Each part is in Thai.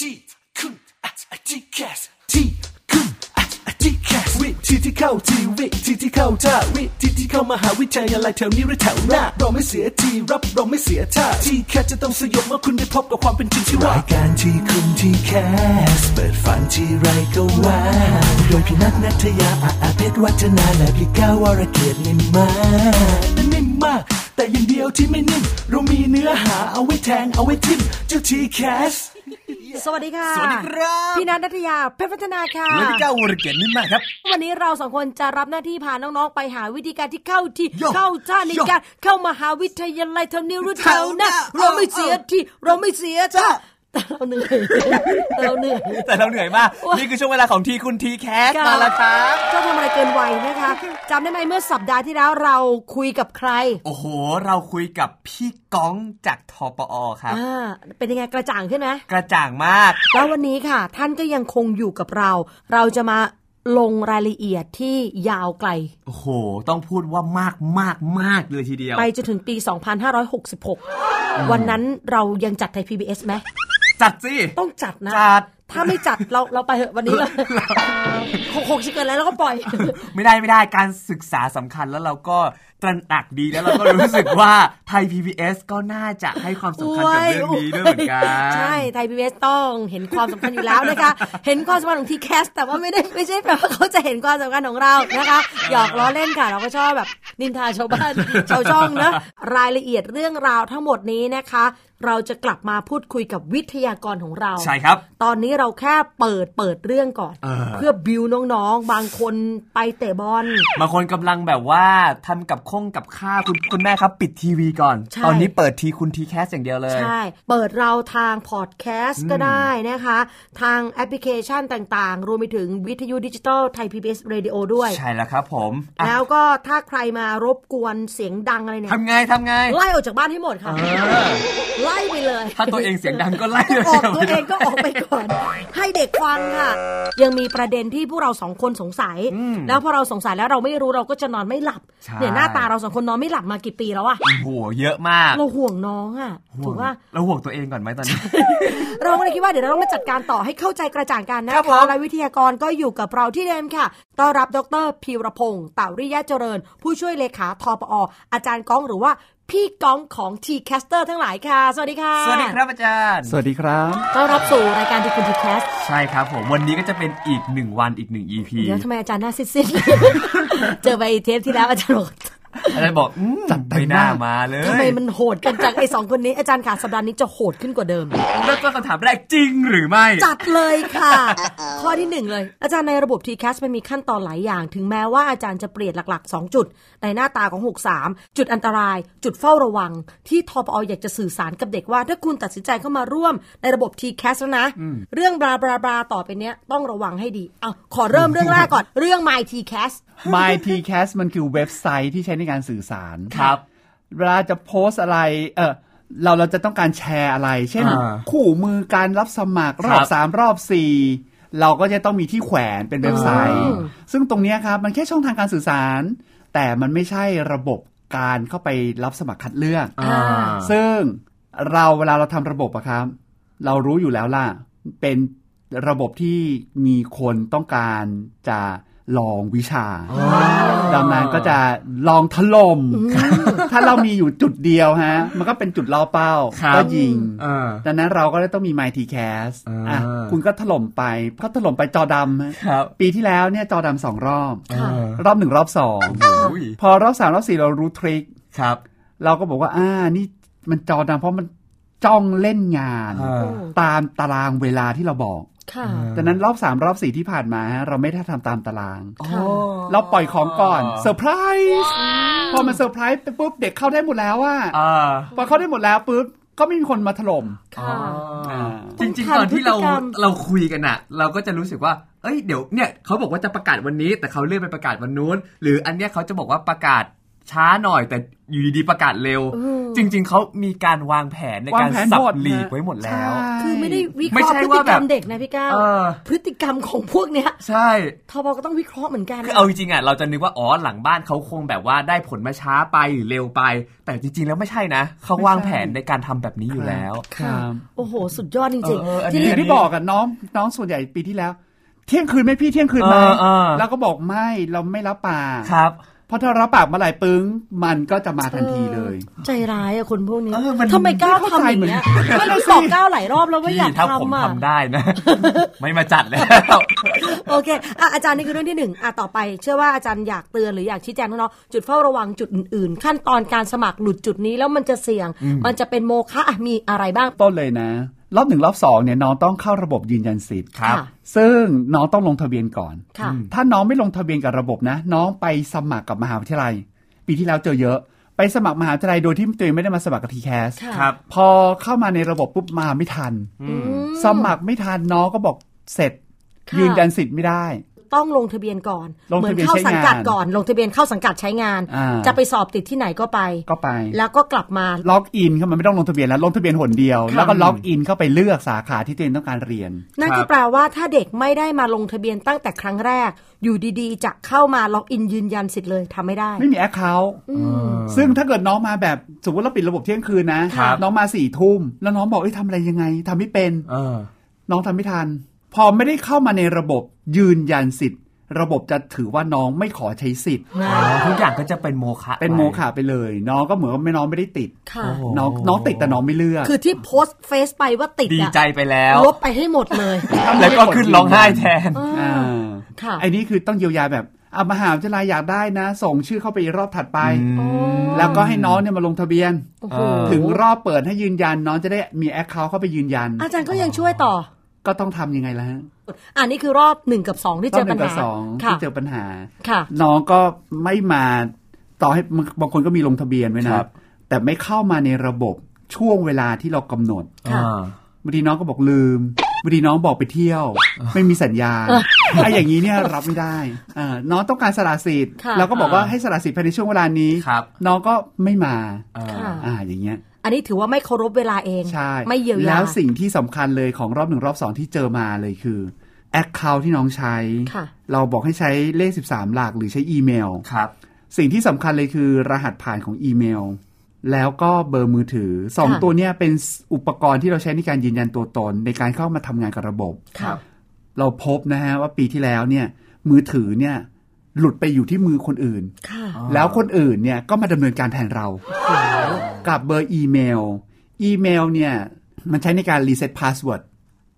ที่คุณอะที่แคสที่คุณอะที่แคสวิธีที่เข้าทีวิธีที่เข้าท่าวิธีที่เข้ามหาวิทยาลัยแถวนี้หรือแถวหน้าเราไม่เสียทีรับเราไม่เสียท่าที่แคสจะต้องสยบเมื่อคุณได้พบกับความเป็นจริงที่ว่ารายการที่คุณที่แคสเปิดฝันที่ไรก็ว่าโดยพี่นัทนัทยาอาอาเพชรวัฒนาและพี่ก้าวรเกียรตินิ่มมากนิ่มมาก แต่อย่างเดียวที่ไม่นิ่มเรามีเนื้อหาเอาไว้แทงเอาไว้ทิมเจ้าทีแคสสวัสดีค่ะสวัสดีครับพี่นันนัทยาเพชรพัฒนาค่ะและพี่ก้าววรเกียรตินิ่มมากครับ วันนี้เราสองคนจะรับหน้าที่พาน้องๆไปหาวิธีการที่เข้าที่โยเข้าท่าในโยการเข้ามหาวิทยาลัยเท่านี้รู้แถวหนะแถวหน้าเราไม่เสียเออที่เราไม่เสียท่า แต่เราเหนื่อยแต่เราเหนื่อยแต่เราเหนื่อยมาก นี่คือช่วงเวลาของทีคุณทีแคสมาแล้วครับเจ้าทำอะไรเกินวัยนะคะจำได้ไหมเมื่อสัปดาห์ที่แล้วเราคุยกับใคร โอ้โห เราคุยกับพี่ก้องจากทปอครับอ่าเป็นยังไงกระจ่างขึ้นไหมกระจ่างมาก แล้ววันนี้ค่ะ ท่านก็ยังคงอยู่กับเรา เราจะมาลงรายละเอียดที่ยาวไกล โอ้โห ต้องพูดว่ามากมากมากเลยทีเดียว ไปจนถึงปี 2566 วันนั้นเรายังจัดไทย PBS ไหม จัดสิ ต้องจัดนะ จัด ถ้าไม่จัดเราเราไปเหอะวันนี้เลยหกหกสิเกินแล้วเราก็ปล่อย ไม่ได้ไม่ได้การศึกษาสำคัญแล้วเราก็ตระหนักดีแล้วเราก็รู้สึกว่าไทย PBS ก็น่าจะให้ความสำคัญกับเรื่องนี้ด้วยเหมือนกัน ใช่ ไทย PBS ต้องเห็นความสำคัญอยู่แล้วนะคะ เห็นความสำคัญของทีแคสแต่ว่าไม่ได้ไม่ใช่แปลว่าเขาจะเห็นความสำคัญของเรานะคะหยอกล้อเล่นค่ะ เราก็ชอบแบบนินทาชาวบ้านชาวช่องนะรายละเอียดเรื่องราวทั้งหมดนี้นะคะ เราจะกลับมาพูดคุยกับวิทยากรของเรา ใช่ครับ ตอนนี้เราแค่เปิดเปิดเรื่องก่อนเออ เผื่อ build น้องๆ บางคนไปเตะบอล บางคนกำลังแบบว่าทำกับข้องกับข้าวคุณคุณแม่ครับ ปิดทีวีก่อน ใช่ ตอนนี้เปิดทีคุณ TCAS อย่างเดียวเลย ใช่ เปิดเราทางพอดแคสต์ก็ได้นะคะ ทางแอปพลิเคชันต่างๆ รวมไปถึงวิทยุดิจิตอลไทย PBS Radio ด้วย ใช่แล้วครับผมอะแล้วก็ถ้าใครมารบกวนเสียงดังอะไรเนี่ย ทำไงทำไง ไล่ออกจากบ้านให้หมดค่ะเออไล่ไปเลย ถ้าตัวเองเสียงดังก็ไล่เลยออกตัวเองก็ออกไปก่อน ให้เด็กฟังค่ะ ยังมีประเด็นที่พวกเราสองคนสงสัย แล้วพอเราสงสัยแล้วเราไม่รู้เราก็จะนอนไม่หลับใช่เนี่ยหน้าตาเราสองคนนอนไม่หลับมากี่ปีแล้วอะโอ้โหเยอะมาก เราห่วงน้องอะถูกว่าเราห่วงตัวเองก่อนไหมตอนนี้ เราก็เลยคิดว่าเดี๋ยวเราต้องมาจัดการต่อให้เข้าใจกระจ่างกันนะครับผมคะและวิทยากรก็อยู่กับเราที่เดิมค่ะ ต้อนรับดรพีรพงศ์เต่าริยะเจริญ ผู้ช่วยเลขาทปออาจารย์ก้องหรือว่า พี่ก้องของ t ีแคสเตอร์ทั้งหลายค่ะ สวัสดีค่ะ สวัสดีครับอาจารย์ สวัสดีครับต้อนรับสู่รายการทีคุณ TCASใช่ครับผมวันนี้ก็จะเป็นอีกหนึ่งวันอีกหนึ่ง EP เดี๋ยวทำไมอาจารย์หน้าซีดๆเจอไปเทปที่แล้วอาจารย์บอก อาจารย์บอกอืมจัดเต็มไม่น่ามากมาเลยทำไมมันโหดกันจังไอ้สองคนนี้อาจารย์ค่ะสัปดาห์นี้จะโหดขึ้นกว่าเดิมเริ่มต้นคำถามแรกจริงหรือไม่ จัดเลยค่ะ ข้อที่หนึ่งเลย อาจารย์ในระบบ TCAS มันมีขั้นตอนหลายอย่าง ถึงแม้ว่าอาจารย์จะเปลี่ยนหลัก ๆ 2 จุด ในหน้าตาของ 63 จุดอันตราย จุดเฝ้าระวัง ที่ทปออยากจะสื่อสารกับเด็กว่า ถ้าคุณตัดสินใจเข้ามาร่วมในระบบ TCAS แล้วนะ เรื่องบลาบลาบลาต่อไปเนี้ยต้องระวังให้ดีเอาขอเริ่มเรื่องแรกก่อนเรื่อง My TCAS My TCAS มันคือเว็บไซต์ที่ใช้ในการสื่อสารครับ เวลาจะโพสต์อะไร เออเราเราจะต้องการแชร์อะไร เช่นอ่าคู่มือการรับสมัครรอบครับสามรอบสี่เราก็จะต้องมีที่แขวนเป็นเว็บไซต์อืมซึ่งตรงเนี้ยครับ มันแค่ช่องทางการสื่อสาร แต่มันไม่ใช่ระบบการเข้าไปรับสมัครคัดเลือกอ่าซึ่งเราเวลาเราทำระบบอะครับ เรารู้อยู่แล้วล่ะ เป็นระบบที่มีคนต้องการจะ ลองวิชา ดังนั้นก็จะลองถล่ม ถ้าเรามีอยู่จุดเดียวฮะ มันก็เป็นจุดล่อเป้าครับก็ยิงอ่าดังนั้นเราก็ต้องมี My t c a s อ่าอะคุณก็ถล่มไป ก็ถล่มไปจอดำฮะครับปีที่แล้วเนี่ยจอดำสองรอบค่ะรอบหนึ่งรอบสองอุ้ยพอรอบสามรอบสี่เรารู้ทริคครับ เราก็บอกว่า อ่า นี่มันจอดำเพราะมันจ้องเล่นงานอ่าตามตารางเวลาที่เราบอกค่ะ ดังนั้นรอบสามรอบสี่ที่ผ่านมาฮะเราไม่ได้ทำตามตารางค่ะเราปล่อยของก่อนเซอร์ไพรส์พอมันเซอร์ไพรส์ไปปุ๊บเด็กเข้าได้หมดแล้วว่าอ่าพอเข้าได้หมดแล้วปุ๊บก็ไม่มีคนมาถล่มค่ะอ่าจริงๆตอนที่เราพฤติกรรมเราคุยกันอะเราก็จะรู้สึกว่า เอ้ยเดี๋ยวเนี่ยเขาบอกว่าจะประกาศวันนี้ แต่เขาเลื่อนไปประกาศวันนู้น หรืออันเนี้ยเขาจะบอกว่าประกาศ ช้าหน่อยแต่อยู่ดีๆประกาศเร็วเออจริง ๆเขามีการวางแผนในวางการแผนสัหมบดหลีกนะไว้หมดแล้วใช่คือไม่ได้วิเคไม่ราะใช่ห์พฤติกรรมว่าแบบเด็กนะพี่ก้าวเออพฤติกรรมของพวกเนี้ย ใช่ทบก็ต้องวิเคราะห์เหมือนกันคือเอาจริงๆอะเราจะนึกว่าอ๋อหลังบ้านเขาคงแบบว่าได้ผลมาช้าไปหรือเร็วไป แต่จริงๆแล้วไม่ใช่นะเขาวางแผนในการทำแบบนี้อยู่แล้วค่ะครับโอ้โห สุดยอดจริงเออเอออันๆนี้ทีอนี้ย่างที่บอกอะน้องน้องส่วนใหญ่ปีที่แล้ว เที่ยงคืนไหมพี่เที่ยงคืนไหมเออเออแล้วก็บอกไม่เราไม่รับปากครับ เพราะถ้ารับปากเมื่อไหร่ปึ้ง มันก็จะมาทันทีเลย ใจร้ายอะคนพวกนี้เออมันทำไมก้าวไม่เข้าทำใจอย่างเงี้ยเหมือนกันไม่เราบอกก้าวหลายรอบแล้วว่าอยากพี่ถ้าผมทำอะทำได้นะ ไม่มาจัดแล้ว โอเคอะอาจารย์นี่คือเรื่องที่หนึ่งอะต่อไป เชื่อว่าอาจารย์อยากเตือนหรืออยากชี้แจงน้องๆจุดเฝ้าระวังจุดอื่น ๆ ขั้นตอนการสมัครหลุดจุดนี้แล้วมันจะเสี่ยง มันจะเป็นโมฆะอะมีอะไรบ้างต้นเลยนะ รอบหนึ่งรอบสองเนี่ยน้องต้องเข้าระบบยืนยันสิทธิ์ครับค่ะซึ่งน้องต้องลงทะเบียนก่อนค่ะถ้าน้องไม่ลงทะเบียนกับระบบนะ น้องไปสมัครกับมหาวิทยาลัย ปีที่แล้วเจอเยอะไปสมัครมหาวิทยาลัยโดยที่ตัวเองไม่ได้มาสมัครกับทีแคสค่ะครับ พอเข้ามาในระบบปุ๊บมาไม่ทันอืมสมัครไม่ทันน้องก็บอกเสร็จค่ะยืนยันสิทธิ์ไม่ได้ ต้องลงทะเบียนก่อนลงเหมือทะนเบียนเข้าสังกัดใช้งานก่อน ลงทะเบียนเข้าสังกัดใช้งานอ่าจะไปสอบติดที่ไหนก็ไป ก็ไป แล้วก็กลับมา login เข้ามาไม่ต้องลงทะเบียนแล้วลงทะเบียนหนเดียวค่ะแล้วก็ login เข้าไปเลือกสาขาที่ตัวเองต้องการเรียน นั่นครับก็แปลว่าถ้าเด็กไม่ได้มาลงทะเบียนตั้งแต่ครั้งแรก อยู่ดีๆ จะเข้ามา login ยืนยันสิทธิ์เลยทำไม่ได้ ไม่มี account ซึ่งถ้าเกิดน้องมาแบบสมมติเราปิดระบบเที่ยงคืนนะครับน้องมาสี่ทุ่มแล้วน้องบอกเอ้ยทำอะไรยังไงทำไม่เป็นเออน้องทำไม่ทัน พอไม่ได้เข้ามาในระบบยืนยันสิทธิ์ ระบบจะถือว่าน้องไม่ขอใช้สิทธิ์ อ๋อทุกอย่างก็จะเป็นโมฆะเป็นโมฆะไปเลย น้องก็เหมือนว่าไม่น้องไม่ได้ติด ค่ะโอ้โหน้องน้องติดแต่น้องไม่เลือก คือที่โพสต์เฟซไปว่าติดดีอะใจไปแล้ว ลบไปให้หมดเลย แล้วก็ขึ้นร้องไห้แทน อ่าค่ะ ไอ้นี่คือต้องเยียวยาแบบอะมหาวิทยาลัยอยากได้นะ ส่งชื่อเข้าไปรอบถัดไป โอ้แล้วก็ให้น้องเนี่ยมาลงทะเบียน โอ้โห ถึงรอบเปิดให้ยืนยันน้องจะได้มีแอคเคาท์เข้าไปยืนยัน อาจารย์ก็ยังช่วยต่อ ก็ต้องทำยังไงล่ะฮะอันนี้คือรอบหนึ่งกับสองที่รเจอบอหปันึ่ญงกับหาสองค่ะที่เจอปัญหาค่ะ น้องก็ไม่มาต่อให้บางคนก็มีลงทะเบียนไว้คนะรับแต่ไม่เข้ามาในระบบช่วงเวลาที่เรากำหนดค่ะอ่าบางทีน้องก็บอกลืมบางทีน้องบอกไปเที่ยว ไม่มีสัญญาณไอ้อย่างนี้เนี่ยรับไม่ได้อ่าน้องต้องการสละสิทธิ์ค่ะเราก็บอกว่าให้สละสิทธิ์ภายในช่วงเวลานี้ครับน้องก็ไม่มาอ่าค่ะอ่าอย่างเงี้ย อันนี้ถือว่าไม่เคารพเวลาเองใช่ไม่เยียวยาแล้วสิ่งที่สำคัญเลยของรอบหนึ่งรอบสองที่เจอมาเลยคือแอคเคาท์ที่น้องใช้ค่ะเราบอกให้ใช้เลข 13 หลักหรือใช้อีเมลครับ สิ่งที่สำคัญเลยคือรหัสผ่านของอีเมล แล้วก็เบอร์มือถือสองค่ะตัวเนี้ยเป็นอุปกรณ์ที่เราใช้ในการยืนยันตัวตน ในการเข้ามาทำงานกับระบบค่ะเราพบนะฮะว่าปีที่แล้วเนี่ย มือถือเนี่ย หลุดไปอยู่ที่มือคนอื่นค่ะแล้วคนอื่นเนี่ยก็มาดำเนินการแทนเรา กับเบอร์อีเมล อีเมลเนี่ย มันใช้ในการ reset password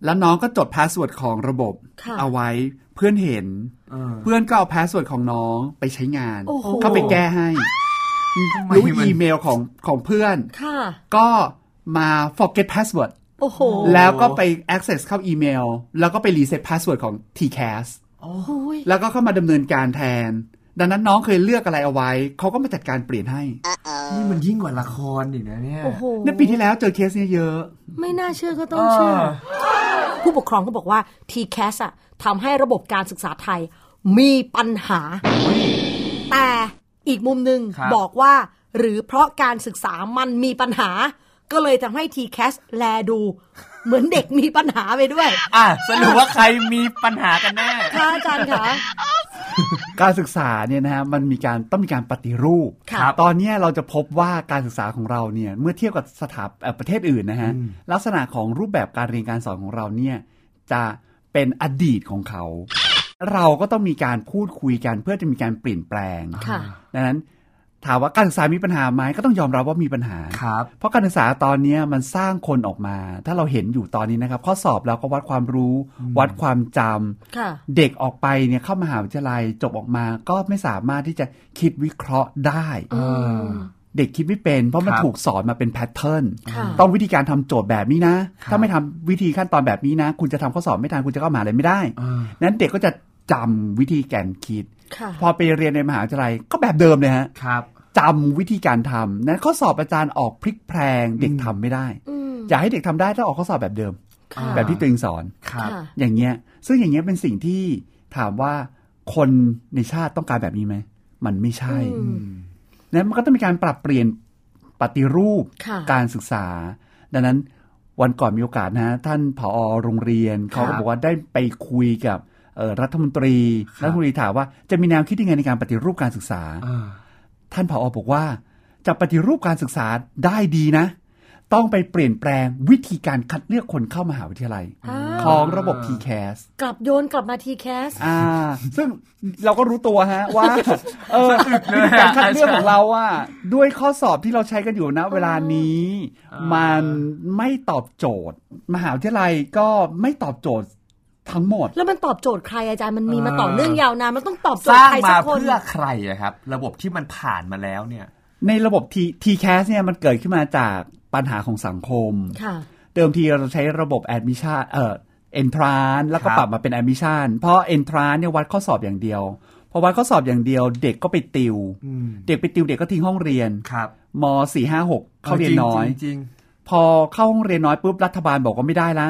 แล้วน้องก็จด password ของระบบค่ะเอาไว้เพื่อนเห็นเออเพื่อนก็เอา password ของน้องไปใช้งานโอ้โหก็ไปแก้ให้ทำไมรู้มันอีเมลของของเพื่อนค่ะก็มา forget password โอ้โหแล้วก็ไป access เข้าอีเมล แล้วก็ไป reset password ของ TCAS โอ้ย แล้วก็เข้ามาดำเนินการแทน ดังนั้นน้องเคยเลือกอะไรเอาไว้ เขาก็มาจัดการเปลี่ยนให้ นี่มันยิ่งกว่าละครอีกนะเนี่ยโอ้โหในปีที่แล้วเจอเคสเนี้ยเยอะ ไม่น่าเชื่อก็ต้องเชื่อ ผู้ปกครองก็บอกว่า TCAS อะทำให้ระบบการศึกษาไทยมีปัญหา แต่อีกมุมหนึ่งครับบอกว่า หรือเพราะการศึกษามันมีปัญหา ก็เลยทำให้ TCAS แลดู เหมือนเด็กมีปัญหาไปด้วย อะสรุปว่าใครมีปัญหากันแน่ค่ะอาจารย์คะการศึกษาเนี่ยนะฮะมันมีการต้องมีการปฏิรูปค่ะตอนเนี้ยเราจะพบว่าการศึกษาของเราเนี่ยเมื่อเทียบกับสถาเอ่อประเทศอื่นนะฮะลักษณะของรูปแบบการเรียนการสอนของเราเนี่ยจะเป็นอดีตของเขา เราก็ต้องมีการพูดคุยกันเพื่อจะมีการเปลี่ยนแปลงค่ะดังนั้น ถามว่าการศึกษามีปัญหาไหมก็ต้องยอมรับว่ามีปัญหาครับเพราะการศึกษาตอนเนี้ยมันสร้างคนออกมา ถ้าเราเห็นอยู่ตอนนี้นะครับ ข้อสอบเราก็วัดความรู้ วัดความจำค่ะเด็กออกไปเนี่ยเข้ามหาวิทยาลัยจบออกมา ก็ไม่สามารถที่จะคิดวิเคราะห์ได้เออเด็กคิดไม่เป็น เพราะมันครับถูกสอนมาเป็นแพทเทิร์นค่ะต้องวิธีการทำโจทย์แบบนี้นะครับถ้าไม่ทำวิธีขั้นตอนแบบนี้นะ คุณจะทำข้อสอบไม่ทันคุณจะเข้ามหาลัยไม่ได้เออนั้นเด็กก็จะจำวิธีการคิดค่ะ พอไปเรียนในมหาวิทยาลัยก็แบบเดิมเลยฮะครับจำวิธีการทำนั้นข้อสอบอาจารย์ออกพลิกแพลงเด็กทำไม่ได้อืมอยากให้เด็กทำได้ต้องออกข้อสอบแบบเดิมค่ะแบบที่ตัวเองสอนครับค่ะอย่างเงี้ย ซึ่งอย่างเงี้ยเป็นสิ่งที่ถามว่าคนในชาติต้องการแบบนี้ไหม มันไม่ใช่อืมนั้นมันก็ต้องมีการปรับเปลี่ยนปฏิรูปค่ะการศึกษา ดังนั้นวันก่อนมีโอกาสนะ ท่านผอโรงเรียนเขาก็บอกว่าได้ไปคุยกับเอ่อ รัฐมนตรีครับรัฐมนตรีถามว่าจะมีแนวคิดยังไงในการปฏิรูปการศึกษาอ่าท่านผอบอกว่า จะปฏิรูปการศึกษาได้ดีนะ ต้องไปเปลี่ยนแปลงวิธีการคัดเลือกคนเข้ามหาวิทยาลัยอ้าวของระบบ TCAS กลับโยนกลับมาทีแคสอ่า ซึ่งเราก็รู้ตัวฮะว่าเออวิธีการคัดเลือกของเราอะด้วยข้อสอบที่เราใช้กันอยู่นะ เวลานี้ มันไม่ตอบโจทย์ มหาวิทยาลัยก็ไม่ตอบโจทย์ ทั้งหมด แล้วมันตอบโจทย์ใครอาจารย์มันมีมาเออต่อเนื่องยาวนานมันต้องตอบโจสทย์ร้างใครมาสักคนเพื่อใครอะครับ ระบบที่มันผ่านมาแล้วเนี่ย ในระบบ T TCAS เนี่ยมันเกิดขึ้นมาจากปัญหาของสังคมค่ะ เดิมทีเราใช้ระบบ admission เอ่อ entrance แล้วก็ครับปรับมาเป็น admission เพราะ entrance เนี่ยวัดข้อสอบอย่างเดียวพอวัดข้อสอบอย่างเดียว เด็กก็ไปติวอืมเด็กไปติวเด็กก็ทิ้งห้องเรียนครับมสี่ห้าหกเข้าเรียนน้อยจริงๆจริงพอเข้าห้องเรียนน้อยปุ๊บรัฐบาลบอกว่าไม่ได้ละ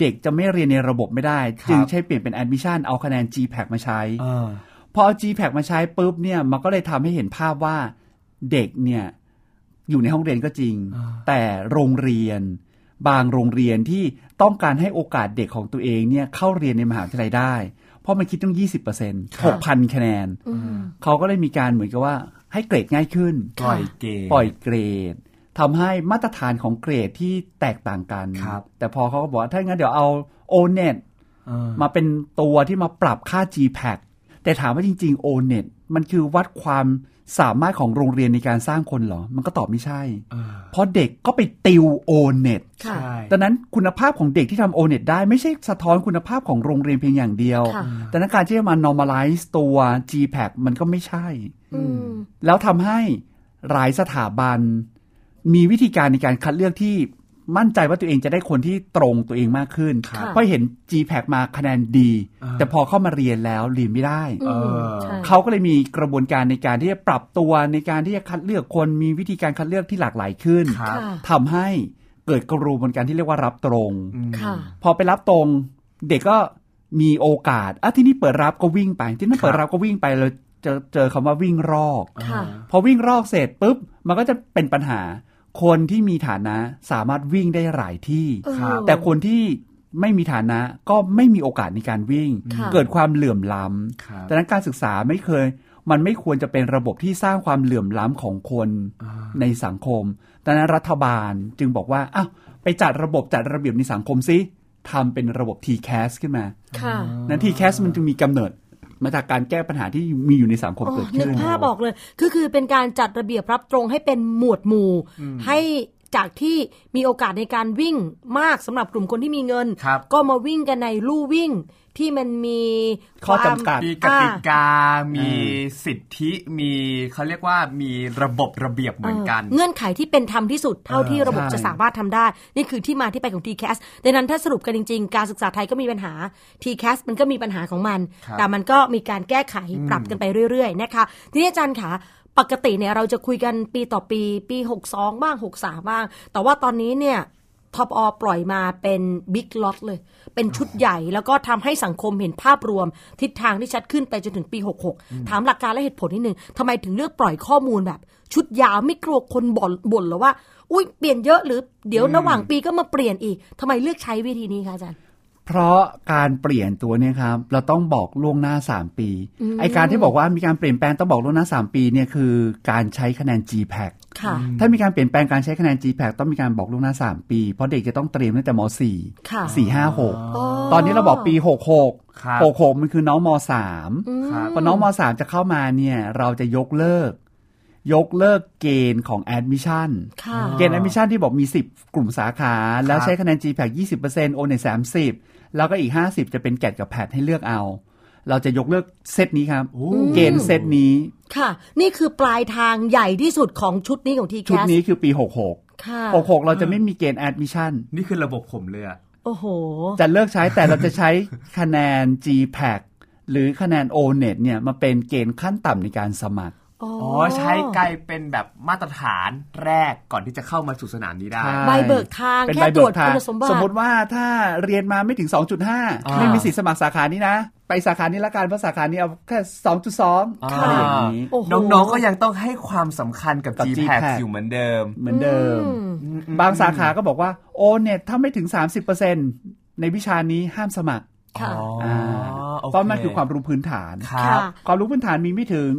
เด็กจะไม่เรียนในระบบไม่ได้ครับจึงใช้เปลี่ยนเป็น admission เอาคะแนน GPAC มาใช้ๆเออพอเอา GPAC มาใช้ปุ๊บเนี่ยมันก็เลยทำให้เห็นภาพว่าเด็กเนี่ยอยู่ในห้องเรียนก็จริงอ่าแต่โรงเรียน บางโรงเรียนที่ต้องการให้โอกาสเด็กของตัวเองเนี่ยเข้าเรียนในมหาวิทยาลัยได้ เพราะมันคิดต้อง 20% 6,000คะแนนอืมเขาก็เลยมีการเหมือนกับว่าให้เกรดง่ายขึ้น ปล่อยเกมปล่อยเกรด ทำให้มาตรฐานของเกรดที่แตกต่างกันครับแต่พอเขาก็บอกว่าถ้างั้นเดี๋ยวเอา o n e t เออมาเป็นตัวที่มาปรับค่า GPAC แต่ถามว่าจริงๆ o n e t มันคือวัดความสามารถของโรงเรียนในการสร้างคนเหรอ มันก็ตอบไม่ใช่เออเพราะเด็กก็ไปติว o n e t ค่ะใช่ดังนั้นคุณภาพของเด็กที่ทำ o n e t ได้ไม่ใช่สะท้อนคุณภาพของโรงเรียนเพียงอย่างเดียวค่ะแต่นั้นการที่จะมา normalize ตัว GPAC มันก็ไม่ใช่อืมแล้วทำให้หลายสถาบัน มีวิธีการในการคัดเลือกที่มั่นใจว่าตัวเองจะได้คนที่ตรงตัวเองมากขึ้นครับเพราะเห็น GPAC มาคะแนนดีอ่าแต่พอเข้ามาเรียนแล้วเรียนไม่ได้อืมเออใช่เขาก็เลยมีกระบวนการในการที่จะปรับตัวในการที่จะคัดเลือกคนมีวิธีการคัดเลือกที่หลากหลายขึ้นครับค่ะทำให้เกิดกระบวนการที่เรียกว่ารับตรงอืมค่ะพอไปรับตรงเด็กก็มีโอกาสอะที่นี่เปิดรับก็วิ่งไป ที่นั่นเปิดรับก็วิ่งไปเลยเจอเจอคำว่าวิ่งรอกค่ะพอวิ่งรอกเสร็จปุ๊บมันก็จะเป็นปัญหา คนที่มีฐานะสามารถวิ่งได้หลายที่เออครับแต่คนที่ไม่มีฐานะก็ไม่มีโอกาสในการวิ่งค่ะเกิดความเหลื่อมล้ครับำดังนั้นการศึกษาไม่เคย มันไม่ควรจะเป็นระบบที่สร้างความเหลื่อมล้ำของคนอ่าในสังคมดังนั้นรัฐบาลจึงบอกว่าอ้าวไปจัดระบบจัดระเบียบในสังคมซิทำเป็นระบบ TCAS ขึ้นมาค่ะนั้น TCAS มันจึงมีกำเนิด มาจากการแก้ปัญหาที่มีอยู่ในสังคมอ๋อเกิดนึขึ้กนภาพออกเลย คือคือเป็นการจัดระเบียบรับตรงให้เป็นหมวดหมู่ให้ จากที่มีโอกาสในการวิ่งมากสำหรับกลุ่มคนที่มีเงินครับก็มาวิ่งกันในลู่วิ่งที่มันมีข้อความจำกัดมีกติกา มีอ่สิทธิ มีเขาเรียกว่ามีระบบระเบียบเหมือนกัน เงื่อนไขที่เป็นธรรมที่สุดเท่าที่ระบบใช่จะสามารถทำได้ นี่คือที่มาที่ไปของ TCAS ดังนั้นถ้าสรุปกันจริง ๆ การศึกษาไทยก็มีปัญหา TCAS มันก็มีปัญหาของมันครับแต่มันก็มีการแก้ไขปรับกันไปเรื่อยๆนะคะ ทีนี้อาจารย์คะ ปกติเนี่ยเราจะคุยกันปีต่อปี ปี 62 บ้าง 63 บ้าง แต่ว่าตอนนี้เนี่ยท็อปอปล่อยมาเป็นบิ๊กล็อตเลย เป็นชุดใหญ่แล้วก็ทำให้สังคมเห็นภาพรวม ทิศทางที่ชัดขึ้นไปจนถึงปี 66 ถามหลักการและเหตุผลนิดนึงทำไมถึงเลือกปล่อยข้อมูลแบบ ชุดยาวไม่กลัวคนบ่นบ่นหรอว่า อุ้ยเปลี่ยนเยอะหรือเดี๋ยวระหว่างปีก็มาเปลี่ยนอีกทำไมเลือกใช้วิธีนี้คะอาจารย์ เพราะการเปลี่ยนตัวเนี่ยครับเราต้องบอกล่วงหน้า 3 ปีไอการที่บอกว่ามีการเปลี่ยนแปลงต้องบอกล่วงหน้า 3 ปีเนี่ยคือการใช้คะแนน GPAC ค่ะถ้ามีการเปลี่ยนแปลงการใช้คะแนน GPAC ต้องมีการบอกล่วงหน้า 3 ปี เพราะเด็กจะต้องเตรียมตั้งแต่มค่ะ4 4 5 6 ตอนนี้เราบอกปี 66ครับ66 มันคือน้องม3ครับพอน้องม 3 จะเข้ามาเนี่ยเราจะยกเลิกยกเลิกเกณฑ์ของ admission ค่ะเกณฑ์ admission ที่บอกมี 10 กลุ่มสาขา แล้วใช้คะแนน GPAC 20% o n e 30 แล้วก็อีก 50 จะเป็นแกดกับแพดให้เลือกเอา เราจะยกเลิกเซตนี้ครับเกณฑ์เซตนี้ ค่ะ นี่คือปลายทางใหญ่ที่สุดของชุดนี้ของ TCAS ชุดนี้คือปี 66ค่ะ66 เราจะไม่มีเกณฑ์ admission นี่คือระบบผมเลยอะโอ้โห จะเลิกใช้แต่เราจะใช้คะแนน GPAC หรือคะแนน o n e t เนี่ยมาเป็นเกณฑ์ขั้นต่ำในการสมัคร อ๋ออ๋อใช้กลายเป็นแบบมาตรฐานแรกก่อนที่จะเข้ามาสู่สนามนี้ได้ใช่ใบเบิกทางเป็นแค่ใบตรเบิวจกทางคุณสมบัติสมมติว่าถ้าเรียนมาไม่ถึง 2.5 ไม่มีสิทธิ์สมัครสาขานี้นะ ไปสาขานี้ละกันเพราะสาขานี้เอาแค่ 2.2อะไรอย่างนี้โอ้โหน้องๆก็ยังต้องให้ความสำคัญกับกับ GPAC GPAC อยู่เหมือนเดิม เหมือนเดิม บางสาขาก็บอกว่าโอเนี่ยถ้าไม่ถึง 30%ในวิชานี้ห้ามสมัครค่ะอ๋ออ่าโอเคเพราะมันคือความรู้พื้นฐานครับค่ะความรู้พื้นฐานมีไม่ถึง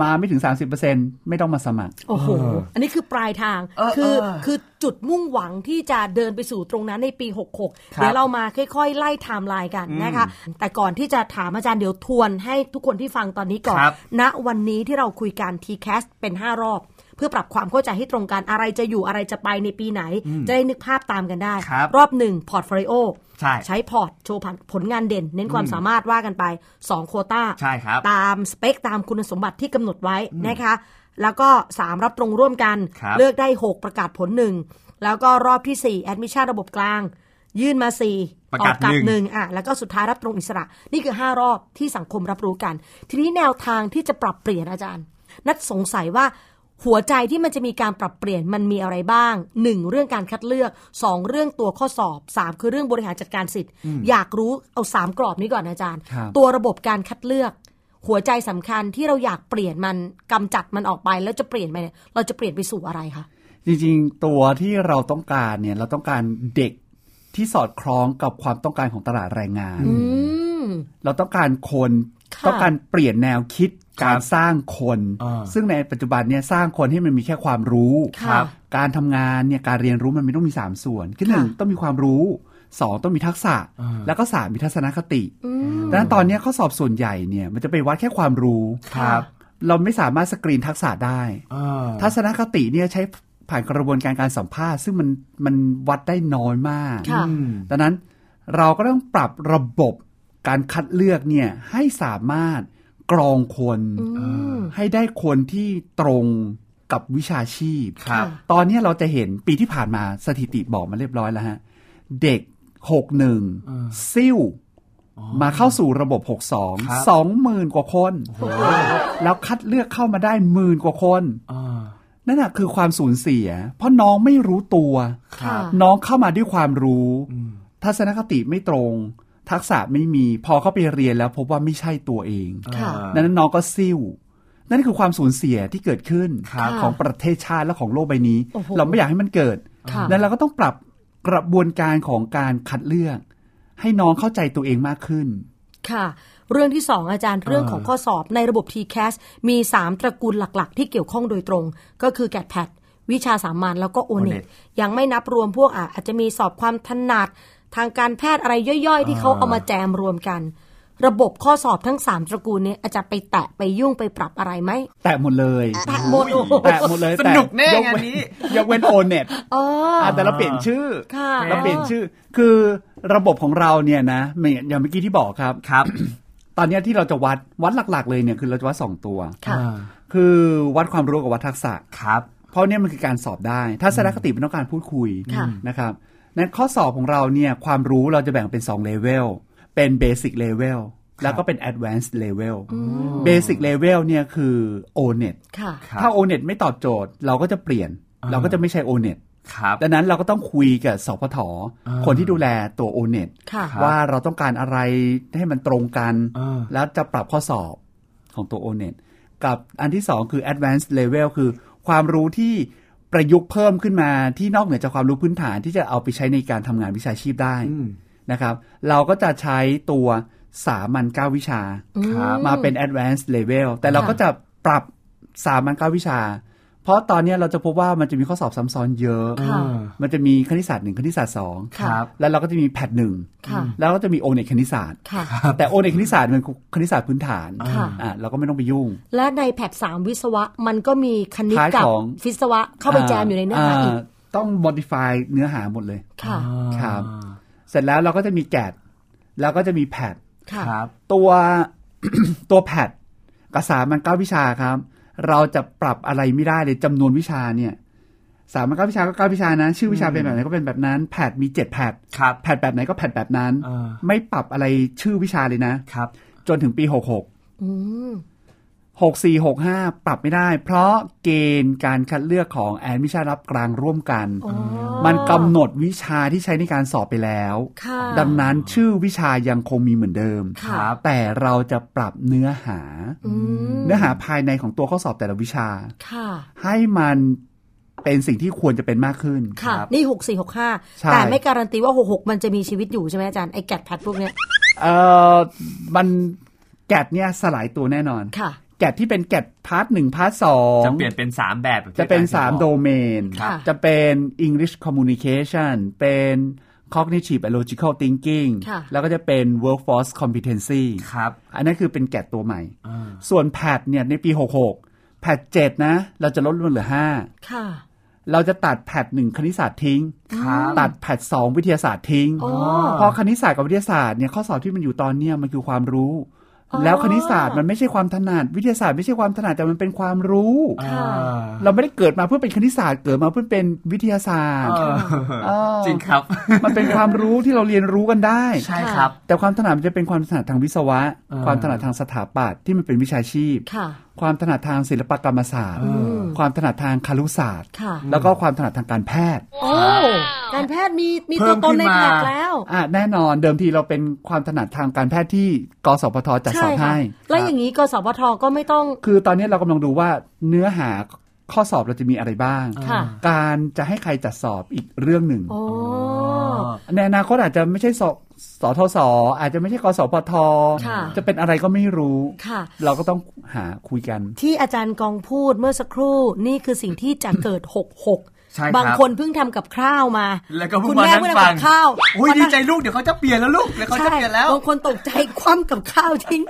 มาไม่ถึง 30%ไม่ต้องมาสมัคร โอ้โห อันนี้คือปลายทางเออคือเออคือจุดมุ่งหวังที่จะเดินไปสู่ตรงนั้นในปี 66ครับเดี๋ยวเรามาค่อยๆ ไล่ไทม์ไลน์กันนะคะ แต่ก่อนที่จะถามอาจารย์เดี๋ยวทวนให้ทุกคนที่ฟังตอนนี้ก่อนครับณวันนี้ที่เราคุยกัน TCAS เป็น 5 รอบเพื่อปรับความเข้าใจให้ตรงกันอะไรจะอยู่อะไรจะไปในปีไหน จะได้นึกภาพตามกันได้ครับรอบหนึ่ง portfolioใช่ใช้ port โชว์ผลงานเด่น เน้นความสามารถว่ากันไป 2 โควต้าใช่ครับตามสเปคตามคุณสมบัติที่กำหนดไว้นะคะ แล้วก็ 3 รับตรงร่วมกันครับเลือกได้ 6 ประกาศผลหนึ่งแล้วก็รอบที่4แอดมิชชั่นระบบกลาง ยื่นมา 4ประกาศออกหนึ่งหนึ่งอะแล้วก็สุดท้ายรับตรงอิสระ นี่คือ 5 รอบที่สังคมรับรู้กัน ทีนี้แนวทางที่จะปรับเปลี่ยนอาจารย์ นัดสงสัยว่า หัวใจที่มันจะมีการปรับเปลี่ยนมันมีอะไรบ้าง 1. เรื่องการคัดเลือก 2. เรื่องตัวข้อสอบ 3. คือเรื่องบริหารจัดการสิทธิ์ อยากรู้เอา 3 กรอบนี้ก่อนอาจารย์ครับตัวระบบการคัดเลือก หัวใจสำคัญที่เราอยากเปลี่ยนมันกำจัดมันออกไปแล้วจะเปลี่ยนไปเนี่ยเราจะเปลี่ยนไปสู่อะไรคะจริงๆ ตัวที่เราต้องการเนี่ยเราต้องการเด็กที่สอดคล้องกับความต้องการของตลาดแรงงานอืมเราต้องการคนค่ะต้องการเปลี่ยนแนวคิดครับ การสร้างคนอ่าซึ่งในปัจจุบันเนี่ยสร้างคนให้มันมีแค่ความรู้ค่ะการทำงานเนี่ยการเรียนรู้มันไม่ต้องมี 3 ส่วนคือหนึ่งค่ะต้องมีความรู้2ต้องมีทักษะอ่าแล้วก็สามมีทัศนคติอืมดังนั้นตอนเนี้ยข้อสอบส่วนใหญ่เนี่ยมันจะไปวัดแค่ความรู้ครับ เราไม่สามารถสกรีนทักษะได้อ่าทัศนคติเนี่ยใช้ผ่านกระบวนการการสัมภาษณ์ ซึ่งมันมันวัดได้น้อยมากค่ะอืมดังนั้นเราก็ต้องปรับระบบการคัดเลือกเนี่ยให้สามารถ กรองคนอืมให้ได้คนที่ตรงกับวิชาชีพครับ ตอนเนี้ยเราจะเห็นปีที่ผ่านมาสถิติบอกมาเรียบร้อยแล้วฮะ เด็ก61ซิ่วมาเข้าสู่ระบบครับ62 20,000 กว่าคน แล้วคัดเลือกเข้ามาได้หมื่นกว่าคนอ่านั่นน่ะคือความสูญเสีย เพราะน้องไม่รู้ตัวค่ะน้องเข้ามาด้วยความรู้ ทัศนคติไม่ตรง ทักษะไม่มีพอเข้าไปเรียนแล้วพบว่าไม่ใช่ตัวเองค่ะดังนั้นน้องก็ซิ่วนั่นคือความสูญเสียที่เกิดขึ้นครับของประเทศชาติและของโลกใบนี้โอ้โหเราไม่อยากให้มันเกิดค่ะนั้นเราก็ต้องปรับกระบวนการของการคัดเลือก ให้น้องเข้าใจตัวเองมากขึ้น ค่ะ เรื่องที่สองอาจารย์เรื่องของข้อสอบในระบบ TCAS มี 3 ตระกูลหลัก ๆ ที่เกี่ยวข้องโดยตรง ก็คือแกดแพดวิชาสามัญแล้วก็โอเน็ต ONET ยังไม่นับรวมพวกอะอาจจะมีสอบความถนัด ทางการแพทย์อะไรย่อยๆ ที่เขาเอามาแจมรวมกัน ระบบข้อสอบทั้ง3ตระกูลเนี้อาจารย์ไปแตะไปยุ่งไปปรับอะไรไหมแตะหมดเลยแตะหมดโอ้โหแตะหมดเลยสนุกแน่ยงานนี้ยกเว้นโอเน็ตอ๋ออแต่เราเปลี่ยนชื่อค่ะเราเปลี่ยนชื่อ คือระบบของเราเนี่ยนะเหมือนอย่างเมื่อกี้ที่บอกครับครับตอนเนี้ยที่เราจะวัดวัดหลัก ๆ เลยเนี่ยคือเราจะวัดสองตัวค่ะอ่าคือวัดความรู้กับวัดทักษะครับ เพราะเนี่ยมันคือการสอบได้ทัศนคติเป็นต้องการพูดคุยค่ะนะครับ นั้นข้อสอบของเราเนี่ยความรู้เราจะแบ่งเป็น2เลเวลเป็น Basic Level แล้วก็เป็น Advanced Level Basic Level เนี่ยคือ O-NET ค่ะครับถ้า O-NET ไม่ตอบโจทย์เราก็จะเปลี่ยน เราก็จะไม่ใช่ O-NET ครับดังนั้นเราก็ต้องคุยกับสพทอ่าคนที่ดูแลตัว O-NET ค่ะครับว่าเราต้องการอะไรให้มันตรงกันอ่าแล้วจะปรับข้อสอบของตัว O-NET กับอันที่สองคือ Advanced Level คือความรู้ที่ ประยุกต์เพิ่มขึ้นมาที่นอกเหนือจากความรู้พื้นฐานที่จะเอาไปใช้ในการทำงานวิชาชีพได้อืมนะครับ เราก็จะใช้ตัวสามัญเก้าวิชาครับมาเป็น advanced level แต่เราก็จะปรับสามัญเก้าวิชา เพราะตอนเนี้ยเราจะพบว่ามันจะมีข้อสอบซ้ำซ้อนเยอะค่ะมันจะมีคณิตศาสตร์หนึ่งคณิตศาสตร์สองครับแล้วเราก็จะมีแพทหนึ่งค่ะแล้วก็จะมีโอเน็ตคณิตศาสตร์ค่ะแต่โอเน็ตคณิตศาสตร์มันคือคณิตศาสตร์พื้นฐานค่ะอ่าเราก็ไม่ต้องไปยุ่ง และในแพทสามวิศวะมันก็มีคณิตท้ายกับของวิศวะเข้าไปแจมอยู่ในเนื้อหาอีกาต้อง modify เนื้อหาหมดเลยค่ะครับ เสร็จแล้วเราก็จะมีแกดแล้วก็จะมีแพทค่ะครับ ตัวตัวแพทกับสามัญเก้าวิชาครับ เราจะปรับอะไรไม่ได้เลยจำนวนวิชาเนี่ยสามัญเก้าวิชาก็เก้าวิชานะ ชื่อวิชาเป็นแบบไหนก็เป็นแบบนั้น แพทมีเจ็ดแพทครับแพทแบบไหนก็แพทแบบนั้นอ่าไม่ปรับอะไรชื่อวิชาเลยนะครับ จนถึงปีหกหกอืม 6465 ปรับไม่ได้ เพราะเกณฑ์การคัดเลือกของแอนมิชารับกลางร่วมกัน มันกำหนดวิชาที่ใช้ในการสอบไปแล้วค่ะดังนั้นชื่อวิชายังคงมีเหมือนเดิมค่ะแต่เราจะปรับเนื้อหาอืมเนื้อหาภายในของตัวข้อสอบแต่ละวิชาค่ะให้มันเป็นสิ่งที่ควรจะเป็นมากขึ้น ค่ะครับนี่หกสี่หกห้าใช่แต่ไม่การันตีว่าหกหกมันจะมีชีวิตอยู่ใช่ไหมอาจารย์ ไอ้ GAT PAT พวกเนี้ย เอ่อมัน GAT เนี่ยสลายตัวแน่นอน ค่ะ GAT ที่เป็น GAT part หนึ่ง part สองจะเปลี่ยนเป็น 3 แบบแบบที่จะเป็นอาจารย์3โดบอกเมนค่ะจะเป็น English Communication เป็น Cognitive and Logical Thinking ค่ะแล้วก็จะเป็น Workforce Competency ครับ อันนั้นคือเป็น GAT ตัวใหม่อ่าส่วน PAT เนี่ยในปี 66 PAT 7นะ เราจะลดลงเหลือค่ะ5เราจะตัด PAT 1คณิตศาสตร์ทิ้งครับตัด PAT 2วิทยาศาสตร์ทิ้งอ๋อเพราะคณิตศาสตร์กับวิทยาศาสตร์เนี่ยข้อสอบที่มันอยู่ตอนเนี้ยมันคือความรู้ แล้วคณิตศาสตร์มันไม่ใช่ความถนัดวิทยาศาสตร์ไม่ใช่ความถนัดแต่มันเป็นความรู้ค่ะเราไม่ได้เกิดมาเพื่อเป็นคณิตศาสตร์เกิดมาเพื่อเป็นวิทยาศาสตร์เออเออจริงครับ มันเป็นความรู้ที่เราเรียนรู้กันได้ใช่ครับ แต่ความถนัดมันจะเป็นความถนัดทางวิศวะเออความถนัดทางสถาปัตย์ที่มันเป็นวิชาชีพ ค่ะความถนัดทางศิลปกรรมศาสตร์ ความถนัดทางคารุศาสตร์ค่ะแล้วก็ความถนัดทางการแพทย์โอ้การแพทย์มีมีเพิ่ตัวมตนในขึ้นมาแพทย์แล้วอะแน่นอนเดิมทีเราเป็นความถนัดทางการแพทย์ที่กสพทจัดสใช่อบค่ะให้แล้วอย่างนี้กสพทก็ไม่ต้อง คือตอนนี้เรากำลังดูว่าเนื้อหา ข้อสอบเราจะมีอะไรบ้างค่ะการจะให้ใครจัดสอบอีกเรื่องหนึ่งโอ้ในอนาคตอาจจะไม่ใช่สสทศอาจจะไม่ใช่กสพทค่ะจะเป็นอะไรก็ไม่รู้ค่ะเราก็ต้องหาคุยกัน ที่อาจารย์กองพูดเมื่อสักครู่นี่คือสิ่งที่จะเกิดหกหก ใช่ครับบางคนเพิ่งทำกับข้าวมาแล้วก็เพิ่คุงณมาแม่นั่งเพิ่งฟัทำกังบข้าวอุ้ยมาดีนั่งใจลูกเดี๋ยวเขาจะเปลี่ยนแล้วลูกเดี๋ยวเขาจะใช่เปลี่ยนแล้วบางคนตกใจคว่ำกับข้าวทิ้ง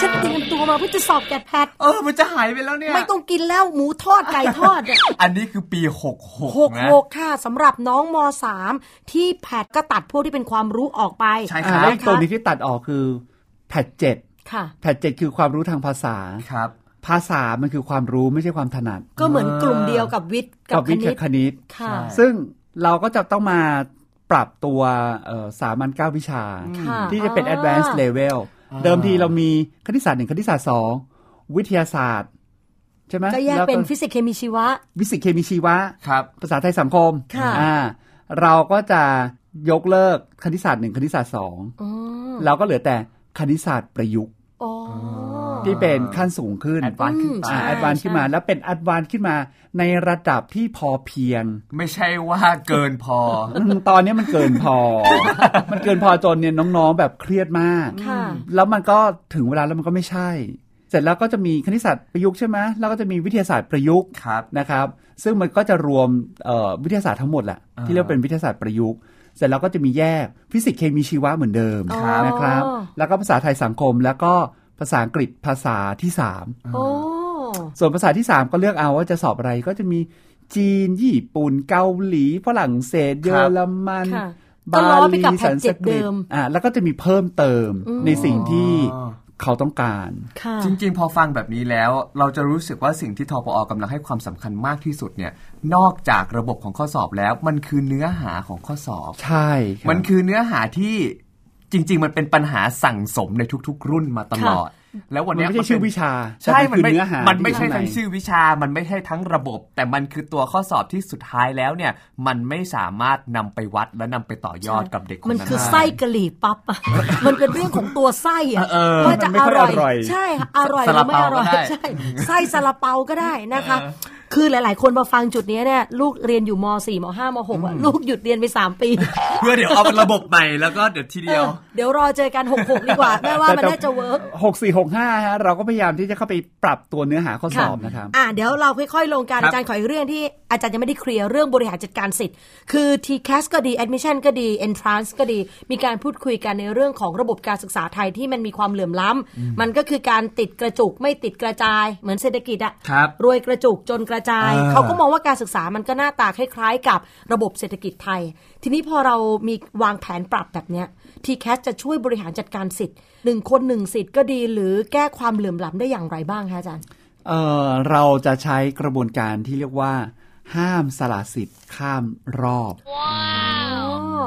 ฉันเตรียมตัวมาเพื่อจะสอบแกดแพทเออมันจะหายไปแล้วเนี่ยไม่ต้องกินแล้วหมูทอดไก่ทอดเนี่ยอันนี้คือปีหก66นะหกค่ะสำหรับน้องมสามที่แพทก็ตัดพวกที่เป็นความรู้ออกไปใช่อ่าครับแล้วอีกตัวนี้ที่ตัดออกคือแพทเจ็ดค่ะแพทเจ็ดคือความรู้ทางภาษาครับ ภาษามันคือความรู้ไม่ใช่ความถนัด ก็เหมือนกลุ่มเดียวกับวิทย์กับควิทย์ณิกัตบคณิตค่ะซึ่งเราก็จะต้องมาปรับตัวเอ่อสามัญเก้าวิชาค่ะที่จะเป็นอ่า advanced level เดิมทีเรามีคณิตศาสตร์หนึ่งคณิตศาสตร์สองวิทยาศาสตร์ใช่ไหมก็แยกแล้วเป็นฟิสิกส์เคมีชีวะวิสิกส์เคมีชีวะครับภาษาไทยสังคมค่ะอ่าเราก็จะยกเลิกคณิตศาสตร์หนึ่งคณิตศาสตร์สองอ๋อเราก็เหลือแต่คณิตศาสตร์ประยุกต์อ๋อ ที่เป็นขั้นสูงขึ้น advance ขึ้นไปใช่ advance ขึ้นมา แล้วเป็น advance ขึ้นมาในระดับที่พอเพียง ไม่ใช่ว่าเกินพออืมตอนนี้มันเกินพอ มันเกินพอจนเนี่ยน้องๆแบบเครียดมากค่ะแล้วมันก็ถึงเวลาแล้วมันก็ไม่ใช่ เสร็จแล้วก็จะมีคณิตศาสตร์ประยุกต์ใช่ไหมแล้วก็จะมีวิทยาศาสตร์ประยุกต์ครับนะครับ ซึ่งมันก็จะรวมเอ่อวิทยาศาสตร์ทั้งหมดแหละอ่าที่เรียกเป็นวิทยาศาสตร์ประยุกต์เสร็จแล้วก็จะมีแยกฟิสิกส์เคมีชีวะเหมือนเดิมครับนะครับ แล้วก็ภาษาไทยสังคมแล้วก็ ภาษาอังกฤษภาษาที่สามโอ้ส่วนภาษาที่3ก็เลือกเอาว่าจะสอบอะไรก็จะมีจีน ญี่ปุ่น เกาหลี ฝรั่งเศส เยอรมันค่ะก็ล้อไปกับแพทสันเจ็สดกฤเดิตมอ่าแล้วก็จะมีเพิ่มเติมอืมในสิ่งที่อ๋อเขาต้องการค่ะจริง ๆ พอฟังแบบนี้แล้ว เราจะรู้สึกว่าสิ่งที่ทปอกำลังให้ความสำคัญมากที่สุดเนี่ย นอกจากระบบของข้อสอบแล้ว มันคือเนื้อหาของข้อสอบ ใช่รับมันคือเนื้อหาที่ จริง ๆ มันเป็นปัญหาสั่งสมในทุก ๆ รุ่นมาตลอด แล้ววันมันเนี้ยไม่ใช่ชื่อวิชา ใช่แต่มันคือไม่เนื้อหามันไม่ใช่ที่ทั้งอยู่ข้าในชื่อวิชา มันไม่ใช่ทั้งระบบ แต่มันคือตัวข้อสอบที่สุดท้ายแล้วเนี่ย มันไม่สามารถนำไปวัดและนำไปต่อยอดกับเด็กคนมันนั้นคือได้ไส้กะหรี่ปั๊บอะมันเป็นเรื่องของตัวไส้อะเออว่าจะมันไม่อค่อยร่อยอร่อย ใช่ค่ะอร่อยหซารือลาไม่เปาอร่อยก็ได้ใช่ไส้ซาลาเปาก็ได้นะคะ คือหลาย ๆ คนมาฟังจุดนี้เนี่ยลูกเรียนอยู่ม .4 ม .5 ม .6 อะลูกหยุดเรียนไป 3 ปี เพื่อเดี๋ยวเอาเป็นระบบใหม่แล้วก็เดี๋ยวทีเดียวเออเดี๋ยวรอเจอกัน6 6ดีกว่าแม่ว่ามันน่าจะเวิร์กหกสี่หกห้าฮะเราก็พยายามที่จะเข้าไปปรับตัวเนื้อหาข้อสอบนะครับอะเดี๋ยวเราค่อย ๆ ลงการครับอาจารย์ขออีกเรื่องที่อาจารย์ยังไม่ได้เคลียร์เรื่องบริหารจัดการสิทธิ์ คือ TCAS ก็ดี Admission ก็ดี Entrance ก็ดี มีการพูดคุยกันในเรื่องของระบบการศึกษาไทยที่มันมีความเหลื่อมล้ำมันก็คือการติดกระจุกไม่ติดกระจายเหมือนเศรษฐกิจอะครับรวยกระจุกจนกระจายอ่าเขาก็มองว่าการศึกษามันก็หน้าตาคล้ายๆ กับระบบเศรษฐกิจไทย ทีนี้พอเรามีวางแผนปรับแบบเนี้ย TCAS จะช่วยบริหารจัดการสิทธิ์หนึ่งคนหนึ่งสิทธิ์ก็ดีหรือแก้ความเหลื่อมล้ำได้อย่างไรบ้างคะอาจารย์เอ่อเราจะใช้กระบวนการที่เรียกว่า ห้ามสละสิทธิ์ข้ามรอบ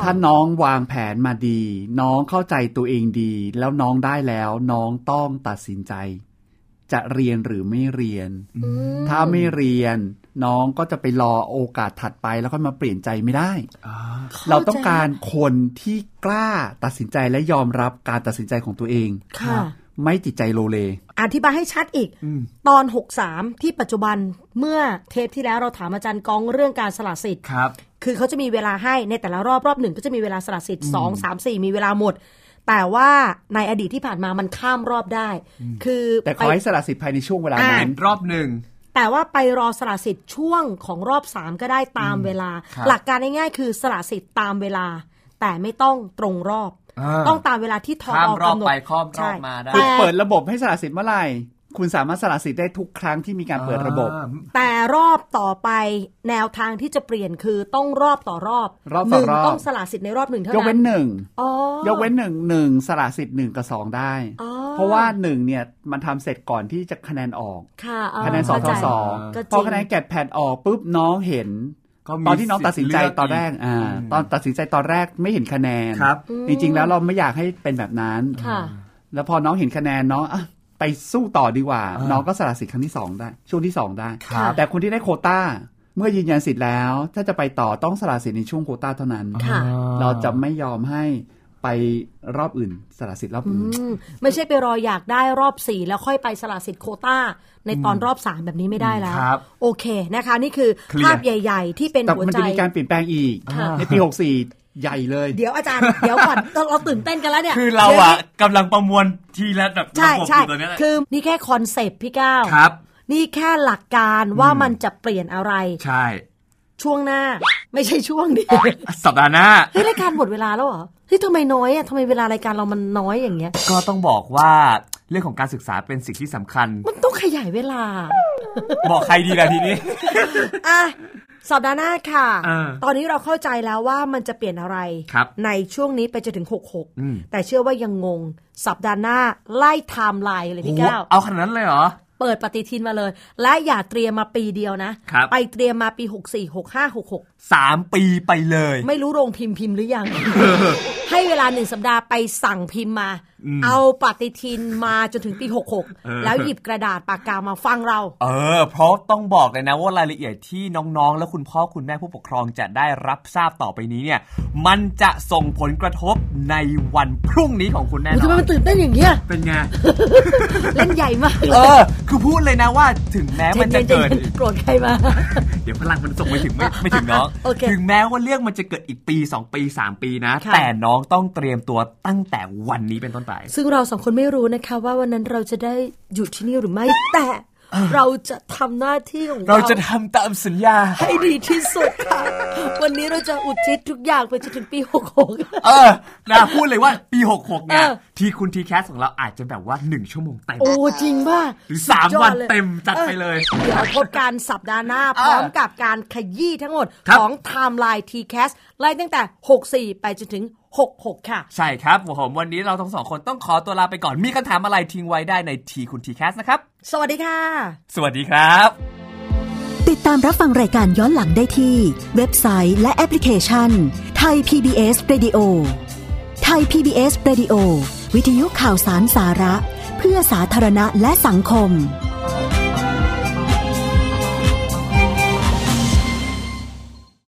ถ้าน้องวางแผนมาดี น้องเข้าใจตัวเองดี แล้วน้องได้แล้วน้องต้องตัดสินใจ จะเรียนหรือไม่เรียน ถ้าไม่เรียนน้องก็จะไปรอโอกาสถัดไปแล้วก็มาเปลี่ยนใจไม่ได้ เราต้องการคนที่กล้าตัดสินใจและยอมรับการตัดสินใจของตัวเองค่ะไม่จิตใจโลเล อธิบายให้ชัดอีกตอน 63 ที่ปัจจุบันเมื่อเทปที่แล้วเราถามอาจารย์กองเรื่องการสละสิทธิ์ครับ คือเขาจะมีเวลาให้ในแต่ละรอบรอบหนึ่งก็จะมีเวลาสละสิทธิ์สองสามสี่มีเวลาหมด แต่ว่าในอดีตที่ผ่านมามันข้ามรอบได้ คือแต่ขไปอให้สละสิทธิ์ภายในช่วงเวลานั้นรอบหนึ่งแต่ว่าไปรอสละสิทธิ์ช่วงของรอบสามก็ได้ตามเวลาครับหลักการง่ายๆคือสละสิทธิ์ตามเวลา แต่ไม่ต้องตรงรอบอ่าต้องตามเวลาที่ทอข้ามรอบกำหนดไปข้ามรอบใช่มาได้คือแต่เปิดระบบให้สละสิทธิ์เมื่อไหร่ คุณสามารถสละสิทธิ์ได้ทุกครั้งที่มีการเปิดระบบอ่าแต่รอบต่อไปแนวทางที่จะเปลี่ยนคือต้องรอบต่อรอบรอบหต่อนึ่งรอบต้องสละสิทธิ์ในรอบหนึ่งเท่ายกเว้นั้นนหนึ่งอ๋อยกเว้นหนึ่งหนึ่งสละสิทธิ์หนึ่งกับสองได้อ๋อเพราะว่าหนึ่งเนี่ยมันทำเสร็จก่อนที่จะคะแนนออกค่ะเคะแนนสองเข้าทใจสองก็จพอริงคะแนนแกดแพดออกปุ๊บน้องเห็นก็มีตอนที่น้องตัดสินใจสิทธิ์เลือกตอนแรกอีกอ่าอืมตอนตัดสินใจตอนแรกไม่เห็นคะแนนครับ จริงๆแล้วเราไม่อยากให้เป็นแบบนั้นค่ะแล้วพอน้องเห็นคะแนนน้องอะ ไปสู้ต่อดีกว่าอ่า น้องก็สละสิทธิ์ครั้งที่สองได้ ช่วงที่สองได้ครับแต่คนที่ได้โควต้าเมื่อยืนยันสิทธิ์แล้ว ถ้าจะไปต่อต้องสละสิทธิ์ในช่วงโควต้าเท่านั้นค่ะเราจะไม่ยอมให้ไปรอบอื่นสละสิทธิ์รอบอื่นอืมไม่ใช่ไปรออยากได้รอบสี่แล้วค่อยไปสละสิทธิ์โควต้า ในตอนรอบสามแบบนี้ไม่ได้แล้วครับโอเคนะคะ นี่คือเคลียร์ภาพใหญ่ ๆ ที่เป็นแต่หัวมันใจจะมีการเปลี่ยนแปลงอีกค่ะในปี64 ใหญ่เลย เดี๋ยวอาจารย์ เดี๋ยวก่อนเราเราตื่นเต้นกันแล้วเนี่ย คือเราอะกำลังประมวลทีละแบบใช่ระบบใช่อยู่ตอนนี้แหละคือนี่แค่คอนเซปต์พี่ก้าวครับ นี่แค่หลักการว่ามันจะเปลี่ยนอะไร ใช่ ช่วงหน้า ไม่ใช่ช่วงนี้สัปดาห์หน้าเฮ้ยรายการหมดเวลาแล้วเหรอเฮ้ยทำไมน้อยอะทำไมเวลารายการเรามันน้อยอย่างเงี้ย ก็ต้องบอกว่าเรื่องของการศึกษาเป็นสิ่งที่สำคัญ มันต้องขยายเวลา บอกใครดีล่ะทีนี้อะสัปดาห์หน้าค่ะอ่าตอนนี้เราเข้าใจแล้วว่ามันจะเปลี่ยนอะไรครับในช่วงนี้ไปจนถึงอืม66 แต่เชื่อว่ายังงง สัปดาห์หน้าไล่ไทม์ไลน์เลยโอ้พี่โหก้าวเอาขนาดนั้นเลยเหรอ เปิดปฏิทินมาเลย และอย่าเตรียมมาปีเดียวนะครับไปเตรียมมาปี 64 65 66สามปีไปเลย ไม่รู้โรงพิมพ์พิมพ์หรือยัง ให้เวลาหนึ่งสัปดาห์ไปสั่งพิมพ์มา เอาปฏิทินมาจนถึงปีเออ66 แล้วหยิบกระดาษปากกามาฟังเรา เออ เพราะต้องบอกเลยนะว่ารายละเอียดที่น้องๆ และคุณพ่อคุณแม่ผู้ปกครองจะได้รับทราบต่อไปนี้เนี่ย มันจะส่งผลกระทบในวันพรุ่งนี้ของคุณแน่นทำไมอนมันตื่นเต้นอย่างเงี้ยเป็นไงเล่นใหญ่มากเลเอยอคือพูดเลยนะว่าถึงแม้มันจะเกิดย็นๆโกรธใครมา เดี๋ยวพลังมันส่งไปถึงไม่ไม่ถึงน้องโอเคถึงแม้ว่าเรื่องมันจะเกิดอีกปี 2 ปี 3 ปีนะค่ะแต่น้องต้องเตรียมตัวตั้งแต่วันนี้เป็นต้นไป ซึ่งเราสองคนไม่รู้นะคะว่าวันนั้นเราจะได้อยู่ที่นี่หรือไม่แต่ เราจะทำหน้าที่ของเราเราจะทำตามสัญญา ให้ดีที่สุดค่ะ วันนี้เราจะอุทิศทุกอย่างไปจนถึงปี 66 เออนะพูดเลยว่าปี 66 เนี่ยเออทีคุณทีแคสของเราอาจจะแบบว่า1ชั่วโมงเต็ม โอ้ จริงป่ะ หรือสุดยอด3วันลยเต็มจัดไปเลย เดี๋ยวพบกันสัปดาห์หน้าพเออร้อมกับการขยี้ทั้งหมดครับของ Timeline TCAS ไล่ตั้งแต่ 64 ไปจนถึง 66 ค่ะ ใช่ครับผมวันนี้เราทั้งสองคนต้องขอตัวลาไปก่อน มีคำถามอะไรทิ้งไว้ได้ในทีคุณทีแคสนะครับ สวัสดีค่ะ สวัสดีครับ ติดตามรับฟังรายการย้อนหลังได้ที่ เว็บไซต์และแอปพลิเคชันไทย PBS Radio ไทย PBS Radio วิทยุข่าวสารสาระ เพื่อสาธารณะและสังคม